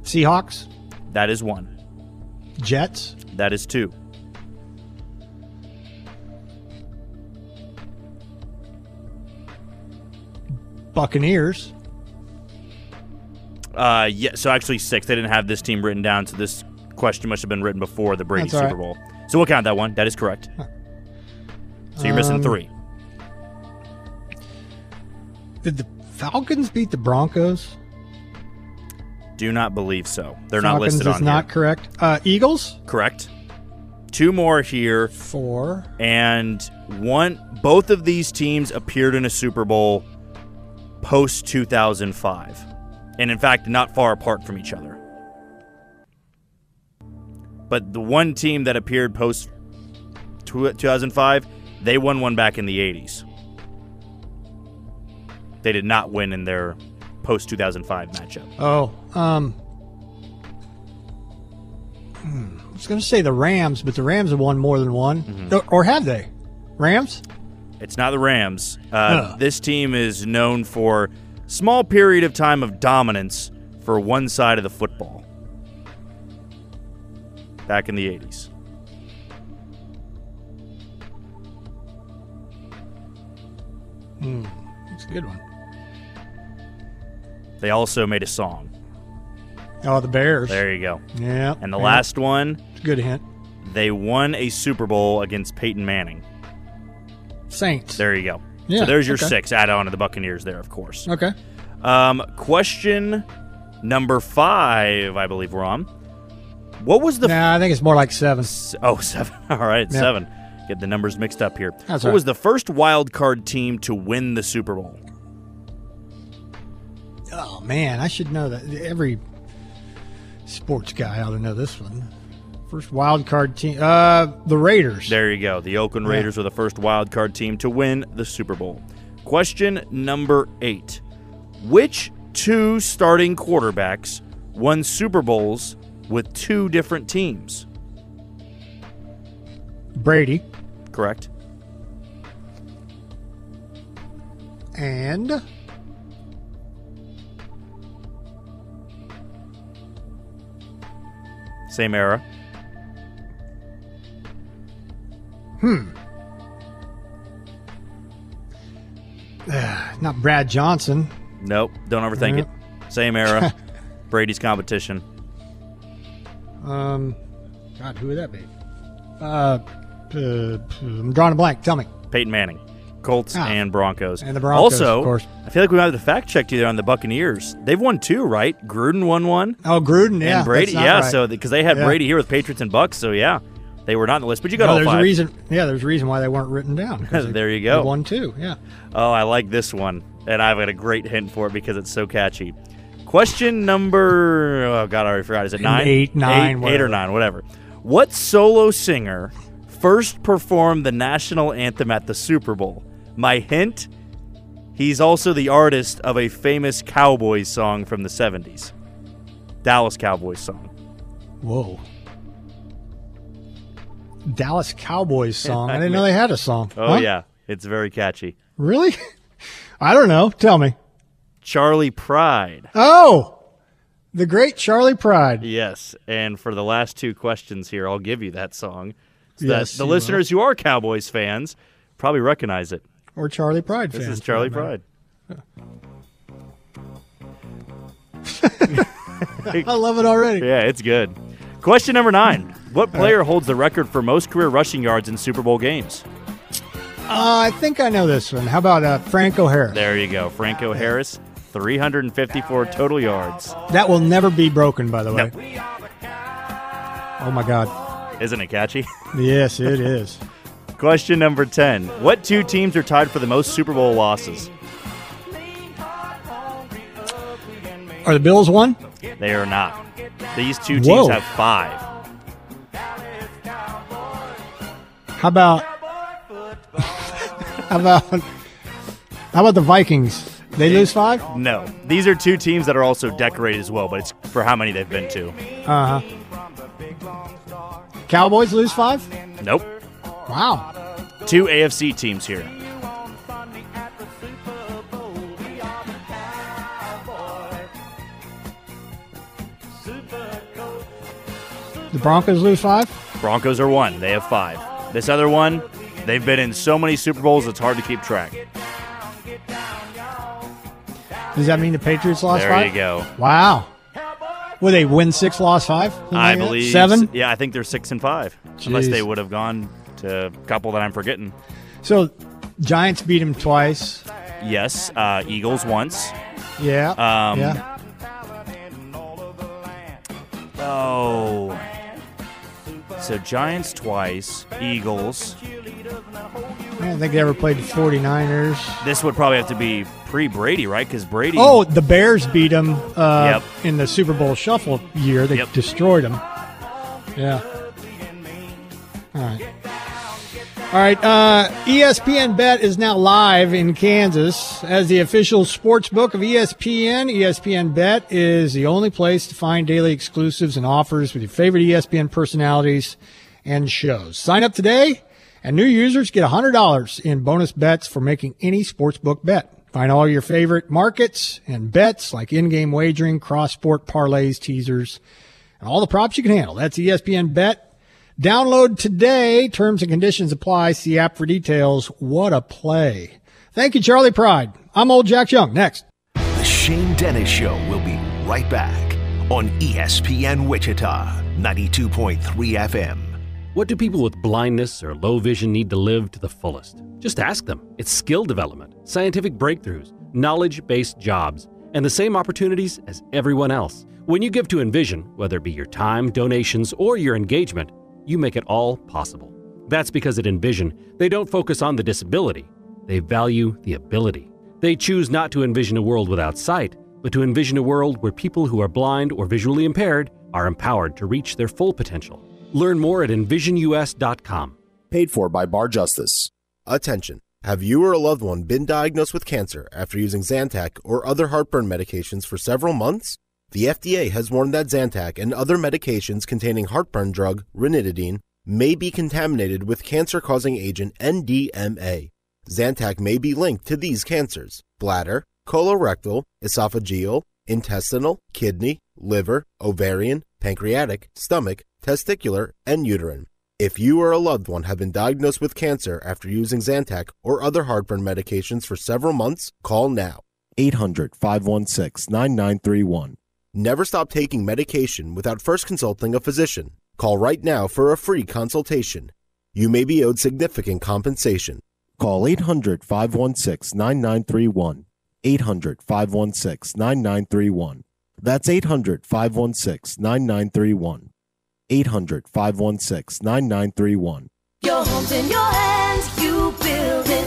S3: Seahawks,
S16: That is one.
S3: Jets,
S16: That is two.
S3: Buccaneers.
S16: Uh, yeah, so actually six. They didn't have this team written down, so this question must have been written before the Brady
S3: That's
S16: Super
S3: right.
S16: Bowl. So we'll count that one. That is correct. So you're missing
S3: Um,
S16: three.
S3: Did the Falcons beat the Broncos?
S16: Do not believe so. They're not
S3: Falcons
S16: listed
S3: is
S16: on
S3: not
S16: here.
S3: correct. Uh, Eagles.
S16: Correct. Two more here.
S3: Four.
S16: And one both of these teams appeared in a Super Bowl post 2005. And in fact, not far apart from each other. But the one team that appeared post 2005, they won one back in the 80s. They did not win in their post 2005 matchup.
S3: Oh, um, hmm, I was going to say the Rams, but the Rams have won more than one,
S16: Mm-hmm.
S3: or, have they? Rams?
S16: It's not the Rams. Uh. This team is known for small period of time of dominance for one side of the football. back in the 80s.
S3: Hmm. That's a good one.
S16: They also made a song.
S3: Oh, the Bears.
S16: There you go.
S3: Yeah.
S16: And the
S3: yeah.
S16: last one,
S3: It's a good hint.
S16: they won a Super Bowl against Peyton Manning.
S3: Saints.
S16: There you go.
S3: Yeah,
S16: so there's your
S3: okay.
S16: six. Add on to the Buccaneers there, of course.
S3: Okay.
S16: Um, question number five, I believe we're on. What was the?
S3: Nah, I think it's more like seven.
S16: Oh, seven. All right,
S3: Yeah.
S16: seven. Get the numbers mixed up here.
S3: That's
S16: what
S3: all
S16: was the first wild card team to win the Super Bowl?
S3: Oh man, I should know that. Every sports guy ought to know this one. First wild card team, uh, the Raiders.
S16: There you go. The Oakland
S3: Yeah.
S16: Raiders were the first wild card team to win the Super Bowl. Question number eight: Which two starting quarterbacks won Super Bowls with two different teams?
S3: Brady
S16: Correct.
S3: and
S16: Same era.
S3: hmm, Ah, not Brad Johnson.
S16: Nope. Don't overthink
S3: Nope.
S16: it. Same era. Brady's competition.
S3: Um, God, who would that be? Uh, uh, I'm drawing a blank. Tell me.
S16: Peyton Manning. Colts
S3: Ah.
S16: and Broncos.
S3: And the Broncos,
S16: also,
S3: of course.
S16: I feel like we might have to fact check you there on the Buccaneers. They've won two, right? Gruden won one.
S3: Oh, Gruden, yeah,
S16: And Brady, yeah.
S3: right.
S16: So because they had
S3: Yeah.
S16: Brady here with Patriots and Bucks, so yeah, they were not on the list. But you got
S3: No,
S16: all
S3: there's
S16: five.
S3: a reason. Yeah, there's a reason why they weren't written down.
S16: there you
S3: they
S16: go.
S3: won two. Yeah.
S16: Oh, I like this one, and I've got a great hint for it because it's so catchy. Question number oh god, I already forgot. Is it nine?
S3: Eight, nine,
S16: eight, eight or nine, whatever. What solo singer first performed the national anthem at the Super Bowl? My hint: He's also the artist of a famous Cowboys song from the '70s, Dallas Cowboys song.
S3: Whoa. Dallas Cowboys song. I didn't know they had a song.
S16: Oh
S3: Huh?
S16: yeah, it's very catchy.
S3: Really? I don't know. Tell me.
S16: Charley Pride.
S3: Oh, the great Charley Pride.
S16: Yes, and for the last two questions here, I'll give you that song.
S3: Yes,
S16: the listeners who are Cowboys fans probably recognize it.
S3: Or Charley Pride
S16: This
S3: fans,
S16: This
S3: is Charley
S16: Pride.
S3: I love it already.
S16: Yeah, it's good. Question number nine. What player holds the record for most career rushing yards in Super Bowl games?
S3: Uh, I think I know this one. How about uh, Franco Harris?
S16: There you go. Franco Harris, 354 total yards.
S3: That will never be broken, by the way. Oh my God.
S16: Isn't it catchy?
S3: Yes, it is.
S16: Question number 10. What two teams are tied for the most Super Bowl losses?
S3: Are the Bills one?
S16: They are not. These two teams
S3: Whoa.
S16: have five.
S3: How about how about how about the Vikings? They lose five.
S16: No. These are two teams that are also decorated as well, but it's for how many they've been to.
S3: Uh huh. Cowboys lose five.
S16: Nope.
S3: Wow.
S16: Two AFC teams here.
S3: The Broncos lose five.
S16: Broncos are one. They have five. This other one, they've been in so many Super Bowls, it's hard to keep track.
S3: Does that mean the Patriots lost
S16: There
S3: five?
S16: you go.
S3: Wow. Will they win six, lost five?
S16: I
S3: like that?
S16: believe
S3: seven.
S16: Yeah, I think they're six and five, unless they would have gone to a couple that I'm forgetting.
S3: So Giants beat them twice.
S16: Yes, uh, Eagles once.
S3: Yeah.
S16: Um,
S3: yeah.
S16: Oh. So Giants twice, Eagles.
S3: I don't think they ever played the 49ers.
S16: This would probably have to be pre Brady, right? Because Brady.
S3: Oh, the Bears beat them uh,
S16: Yep.
S3: in the Super Bowl shuffle year. They
S16: Yep.
S3: destroyed them. Yeah. All right. All right. Uh, ESPN Bet is now live in Kansas as the official sports book of ESPN. ESPN Bet is the only place to find daily exclusives and offers with your favorite ESPN personalities and shows. Sign up today, and new users get $100 in bonus bets for making any sportsbook bet. Find all your favorite markets and bets like in-game wagering, cross-sport parlays, teasers, and all the props you can handle. That's ESPN Bet. Download today. Terms and conditions apply. See app for details. What a play. Thank you, Charley Pride. I'm old Jack Young. Next.
S6: The Shane Dennis Show will be right back on ESPN Wichita, 92.3 FM.
S7: What do people with blindness or low vision need to live to the fullest? Just ask them. It's skill development, scientific breakthroughs, knowledge based jobs, and the same opportunities as everyone else. When you give to Envision, whether it be your time, donations, or your engagement, you make it all possible. That's because at Envision, they don't focus on the disability, they value the ability. They choose not to envision a world without sight, but to envision a world where people who are blind or visually impaired are empowered to reach their full potential. Learn more at envisionus.com.
S17: Paid for by Bar Justice. Attention. Have you or a loved one been diagnosed with cancer after using Zantac or other heartburn medications for several months? The FDA has warned that Zantac and other medications containing heartburn drug, ranitidine, may be contaminated with cancer causing agent NDMA. Zantac may be linked to these cancers bladder, colorectal, esophageal, intestinal, kidney, liver, ovarian, pancreatic, stomach, testicular, and uterine. If you or a loved one have been diagnosed with cancer after using Zantac or other heartburn medications for several months, call now. 800 516 9931. Never stop taking medication without first consulting a physician. Call right now for a free consultation. You may be owed significant compensation. Call 800 516 9931. 800 516 9931. That's 800 516 9931. 800 516 9931.
S18: Your home's in your it.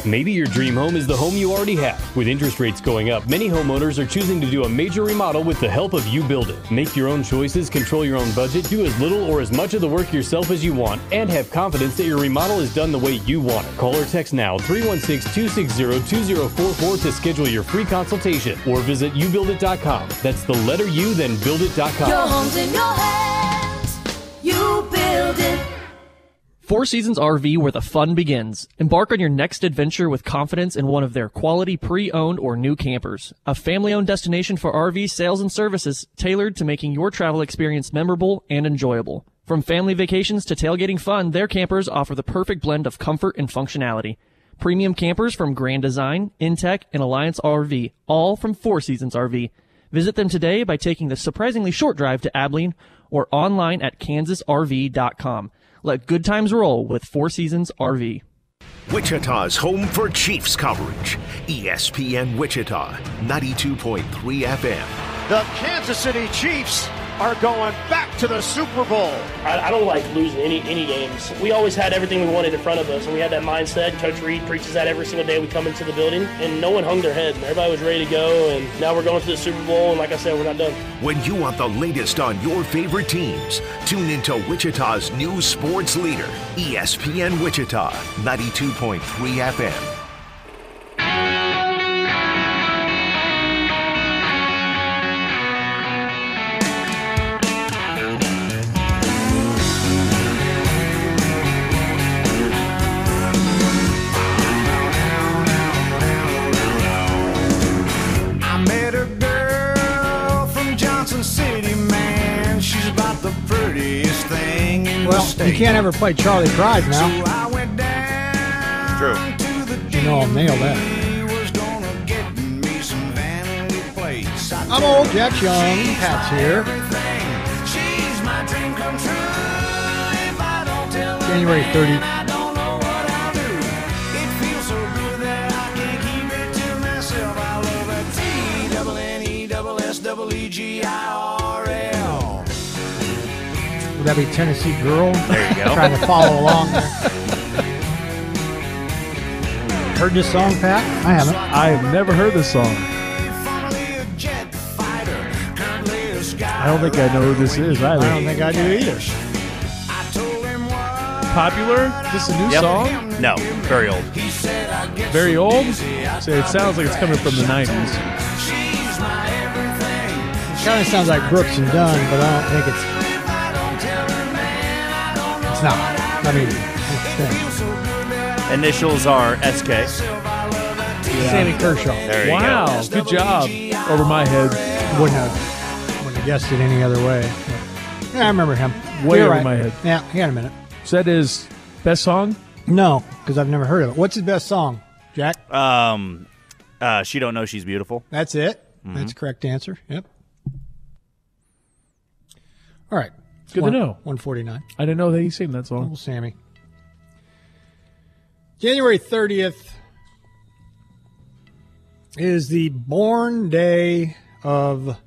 S14: Maybe your dream home is the home you already have. With interest rates going up, many homeowners are choosing to do a major remodel with the help of You Build It. Make your own choices, control your own budget, do as little or as much of the work yourself as you want, and have confidence that your remodel is done the way you want it. Call or text now 316 260 2044 to schedule your free consultation or visit youbuildit.com. That's the letter U, then buildit.com.
S18: Your home's in your hands,
S19: Four Seasons RV, where the fun begins. Embark on your next adventure with confidence in one of their quality pre-owned or new campers. A family-owned destination for RV sales and services tailored to making your travel experience memorable and enjoyable. From family vacations to tailgating fun, their campers offer the perfect blend of comfort and functionality. Premium campers from Grand Design, Intech, and Alliance RV, all from Four Seasons RV. Visit them today by taking the surprisingly short drive to Abilene or online at kansasrv.com. Let good times roll with Four Seasons RV.
S6: Wichita's home for Chiefs coverage. ESPN Wichita, 92.3 FM.
S20: The Kansas City Chiefs are going back to the Super Bowl.
S21: I, I don't like losing any any games. We always had everything we wanted in front of us, and we had that mindset. Coach Reid preaches that every single day we come into the building, and no one hung their head. Everybody was ready to go, and now we're going to the Super Bowl, and like I said, we're not done.
S6: When you want the latest on your favorite teams, tune into Wichita's new sports leader, ESPN Wichita, 92.3 FM.
S22: the prettiest thing in
S3: well, the
S22: state.
S3: You can't ever play Charley Pride now.
S22: So I went down
S3: True. you know I'll nail that. I'm old Jack Young.
S22: She's Pat's here.
S3: January
S22: 30th. That
S3: be Tennessee Girl?
S22: There you go.
S3: Trying to follow along there. Heard this song, Pat? I haven't.
S23: I have never heard this song. I don't think I know who this is either.
S3: I don't think I do either.
S23: Popular? Is this a new
S16: Yep.
S23: song?
S16: No, very old.
S23: Very old? So it sounds like it's coming from the 90s.
S3: Kind of sounds like Brooks and Dunn, but I don't think it's. It's not. I mean, it's
S16: Initials are SK.
S3: Sammy Kershaw.
S16: There you
S23: wow,
S16: go.
S23: good job. Over my head.
S3: Wouldn't have, wouldn't have guessed it any other way. Yeah, I remember him.
S23: Way
S3: You're
S23: over
S3: right.
S23: my head.
S3: Yeah, he had a minute.
S23: Is that his best song?
S3: No, because I've never heard of it. What's his best song, Jack?
S16: Um, uh, she don't know she's beautiful.
S3: That's it.
S16: Mhm.
S3: That's the correct answer. Yep. All right.
S23: Good
S3: One-
S23: to know.
S3: 149.
S23: I didn't know that he sang that song.
S3: Little Sammy. January 30th is the born day of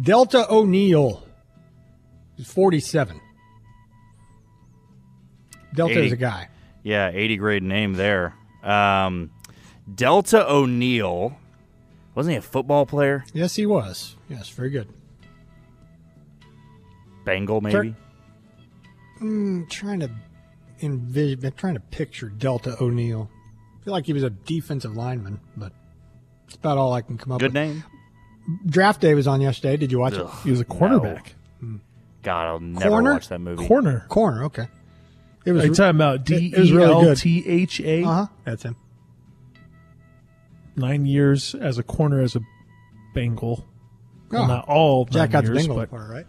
S3: Deltha O'Neal. He's 47. Delta
S16: 80.
S3: is a guy.
S16: Yeah, 80 grade name there. Um, Deltha O'Neal. Wasn't he a football player?
S3: Yes, he was. Yes, very good.
S16: Bengal, maybe?
S3: Tur- Mm, trying to envision, I'm trying to picture Deltha O'Neal. I feel like he was a defensive lineman, but it's about all I can come up
S16: Good
S3: with.
S16: name.
S3: Draft day was on yesterday. Did you watch
S16: Ugh,
S3: it?
S23: He was a cornerback.
S16: God, I'll never
S3: Corner?
S16: watch that movie.
S23: Corner.
S3: Corner, okay. It was
S23: Are you talking about
S3: it-
S23: D
S3: it was
S23: E
S3: really good.
S23: T H A?
S3: Uh-huh. That's him.
S23: Nine years as a corner as a Bengal. Well,
S3: Oh.
S23: not all
S3: Jack
S23: nine
S3: got the Bengal part, right?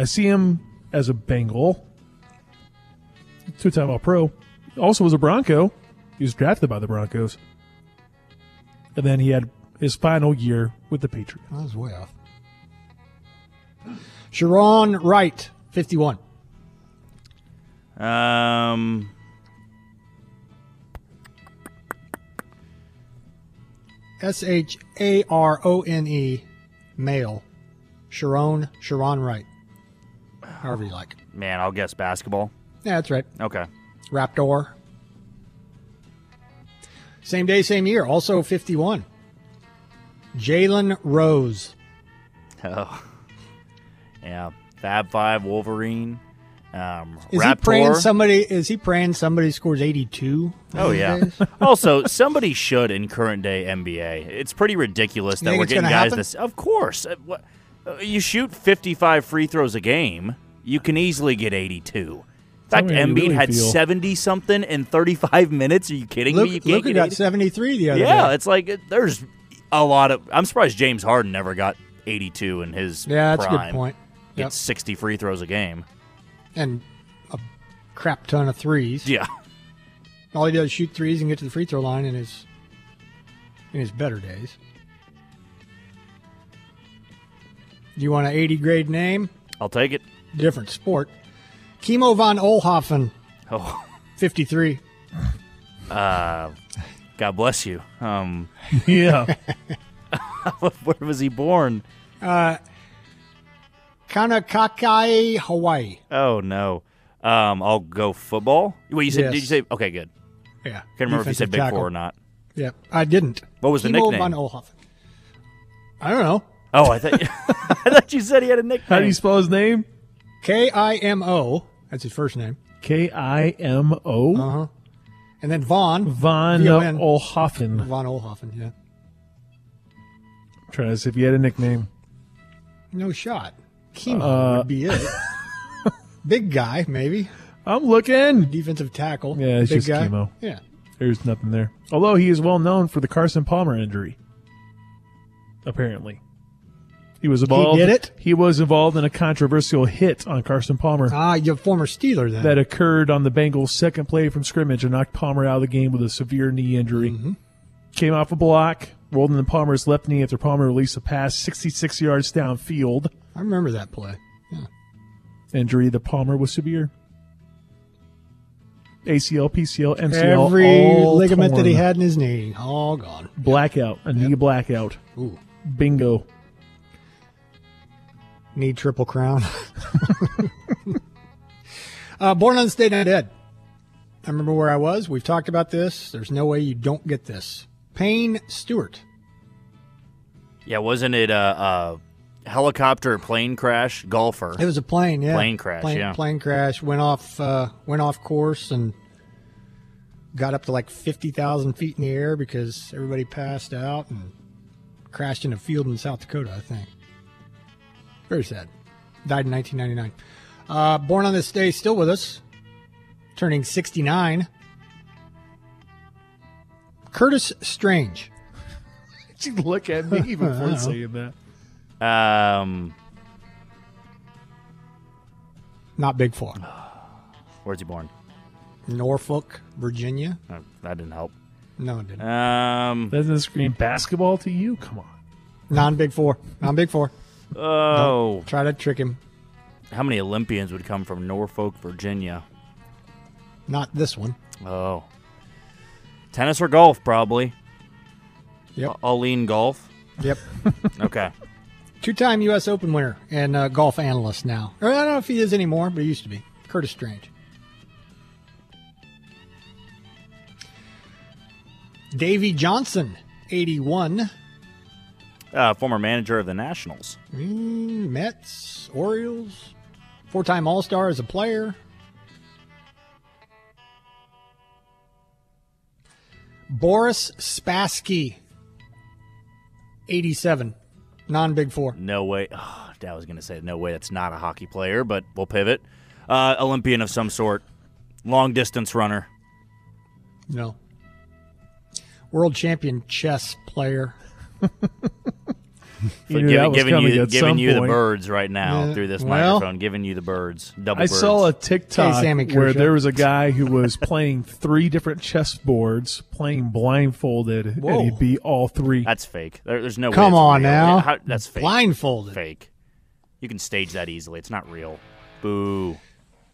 S23: I see him as a Bengal. Two-time All-Pro. Also was a Bronco. He was drafted by the Broncos. And then he had his final year with the Patriots.
S3: That was way off. Sharone Wright, 51.
S16: Um,
S3: S H A R O N E, male. Sharon, Sharone Wright. However you like.
S16: man, I'll guess basketball.
S3: Yeah, that's right.
S16: Okay.
S3: Raptor. Same day, same year. Also 51. Jalen Rose.
S16: Oh, yeah. Fab Five Wolverine. Um,
S3: Is
S16: Raptor.
S3: he praying somebody? Is he praying somebody scores 82?
S16: Oh yeah. also, somebody should in current day NBA. It's pretty ridiculous
S3: You
S16: that we're getting guys
S3: happen?
S16: this. Of course, Uh, what- uh, you shoot fifty-five free throws a game, you can easily get eighty-two. In fact, Embiid
S23: really
S16: had
S23: feel.
S16: seventy something in thirty-five minutes. Are you kidding me? You
S3: Luke,
S16: can't
S3: Luka
S16: get
S3: got
S16: 80
S3: 73 the other
S16: Yeah,
S3: day.
S16: it's like it- there's a lot of. I'm surprised James Harden never got eighty-two in his.
S3: Yeah, that's a good point. Yep.
S16: Gets sixty free throws a game.
S3: And a crap ton of threes.
S16: Yeah.
S3: All he does is shoot threes and get to the free throw line in his in his better days. Do you want an 80 grade name?
S16: I'll take it.
S3: Different sport. Kimo von Oelhoffen,
S16: Oh,
S3: 53.
S16: uh, God bless you. Um,
S23: Yeah.
S16: where was he born?
S3: Uh, Kaunakakai, Hawaii.
S16: Oh no. Um, I'll go football. Wait, you said?
S3: Yes.
S16: Did you say? Okay, good.
S3: Yeah.
S16: Can't remember if you said
S3: Defensive
S16: Big
S3: tackle.
S16: Four or not.
S3: Yeah, I didn't.
S16: What was the
S3: Kimo
S16: nickname?
S3: von Oelhoffen. I don't know.
S16: Oh, I thought I thought you said he had a nickname.
S23: How do you spell his name?
S3: K I M O. That's his first name.
S23: K I M O.
S3: Uh huh. And then Von.
S23: Von
S3: V-O-N.
S23: Oelhoffen.
S3: Von Oelhoffen, yeah.
S23: Trying to see if he had a nickname.
S3: No shot. Kimo
S23: Uh,
S3: would be it. Big guy, maybe.
S23: I'm looking.
S3: Defensive tackle.
S23: Yeah, it's
S3: Big
S23: just
S3: guy.
S23: chemo.
S3: Yeah.
S23: There's nothing there. Although he is well known for the Carson Palmer injury. Apparently. He was involved.
S3: did it?
S23: He was involved in a controversial hit on Carson Palmer
S3: Ah, you're former Steeler then.
S23: that occurred on the Bengals' second play from scrimmage and knocked Palmer out of the game with a severe knee injury.
S3: Mm-hmm.
S23: Came off a block, rolled into Palmer's left knee after Palmer released a pass 66 yards downfield.
S3: I remember that play. Yeah.
S23: Injury to Palmer was severe. ACL, PCL, MCL,
S3: Every
S23: all
S3: ligament that he had in his knee, all gone.
S23: Blackout, a knee blackout.
S3: Ooh.
S23: Bingo.
S3: Knee triple crown. uh, born on the state of dead. I remember where I was. We've talked about this. There's no way you don't get this. Payne Stewart.
S16: Yeah, wasn't it a, a helicopter plane crash? Golfer.
S3: It was a plane, yeah.
S16: Plane crash,
S3: Plane,
S16: yeah.
S3: Plane crash went off uh, went off course and got up to like fifty thousand feet in the air because everybody passed out and crashed in a field in South Dakota, I think. Very sad. Died in 1999. Uh, born on this day, still with us, turning 69. Curtis Strange.
S23: You look at me
S3: I
S23: before
S3: know.
S23: saying that.
S16: Um,
S3: Not Big Four.
S16: Where's he born?
S3: Norfolk, Virginia.
S16: Oh, that didn't help.
S3: No, it didn't.
S16: Um,
S23: Doesn't it scream basketball to you? Come on.
S3: Non Big Four. Non Big Four.
S16: Oh,
S3: try to trick him.
S16: how many Olympians would come from Norfolk, Virginia?
S3: Not this one.
S16: Oh, tennis or golf, probably.
S3: Yep.
S16: I'll lean golf.
S3: Yep.
S16: Okay.
S3: Two-time U.S. Open winner and uh, golf analyst now. I don't know if he is anymore, but he used to be. Curtis Strange. Davey Johnson, 81.
S16: Uh, former manager of the Nationals.
S3: Mm, Mets, Orioles, four-time All-Star as a player. Boris Spassky, 87. Non-Big Four.
S16: No way. Oh, I was going to say no way. That's not a hockey player, but we'll pivot. Uh, Olympian of some sort. Long distance runner.
S3: No. World champion chess player.
S23: You
S16: For giving, giving you, giving
S23: some
S16: you the birds right now
S3: Yeah,
S16: through this
S3: well-
S16: microphone, giving you the birds. Double
S23: I
S16: birds.
S23: saw a TikTok
S3: Hey, Sammy
S23: where there was a guy who was playing three different chess boards, playing blindfolded,
S3: Whoa.
S23: and he beat all three.
S16: That's fake. There, there's no.
S3: Come
S16: way it's
S3: on
S16: real.
S3: now.
S16: How- that's fake.
S3: Blindfolded.
S16: Fake. You can stage that easily. It's not real. Boo.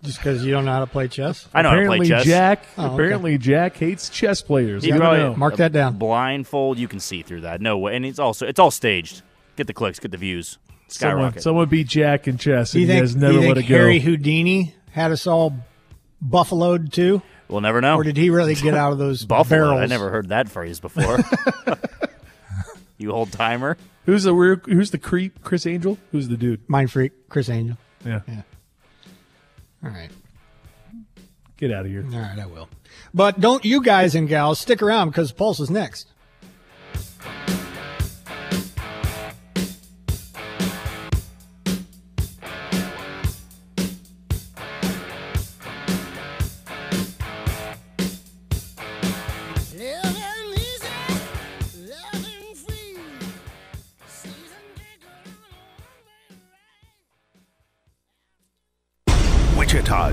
S3: Just because you don't know how to play chess?
S16: I know how to
S23: apparently,
S16: play chess.
S23: Jack.
S3: Oh, okay.
S23: apparently, Jack hates chess players.
S16: He probably-
S23: know.
S3: Mark that down.
S16: Blindfold, you can see through that. No way. And it's also it's all staged. Get the clicks, get the views.
S23: Someone,
S16: Skyrocket.
S23: someone beat Jack in chess, and
S3: you
S23: he
S3: think,
S23: has
S3: do
S23: never
S3: you think
S23: let it go.
S3: Harry Houdini had us all buffaloed too?
S16: we'll never know.
S3: Or did he really get out of those
S16: Buffalo.
S3: barrels?
S16: I never heard that phrase before. you old timer.
S23: Who's the weird, Who's the creep? Criss Angel. Who's the dude?
S3: Mind freak, Criss Angel.
S23: Yeah.
S3: Yeah. All right.
S23: Get out of here.
S3: All right, I will. But don't you guys and gals stick around because Pulse is next.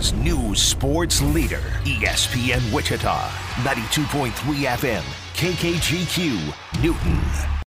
S6: Wichita's new sports leader, ESPN Wichita, 92.3 FM, KKGQ, Newton.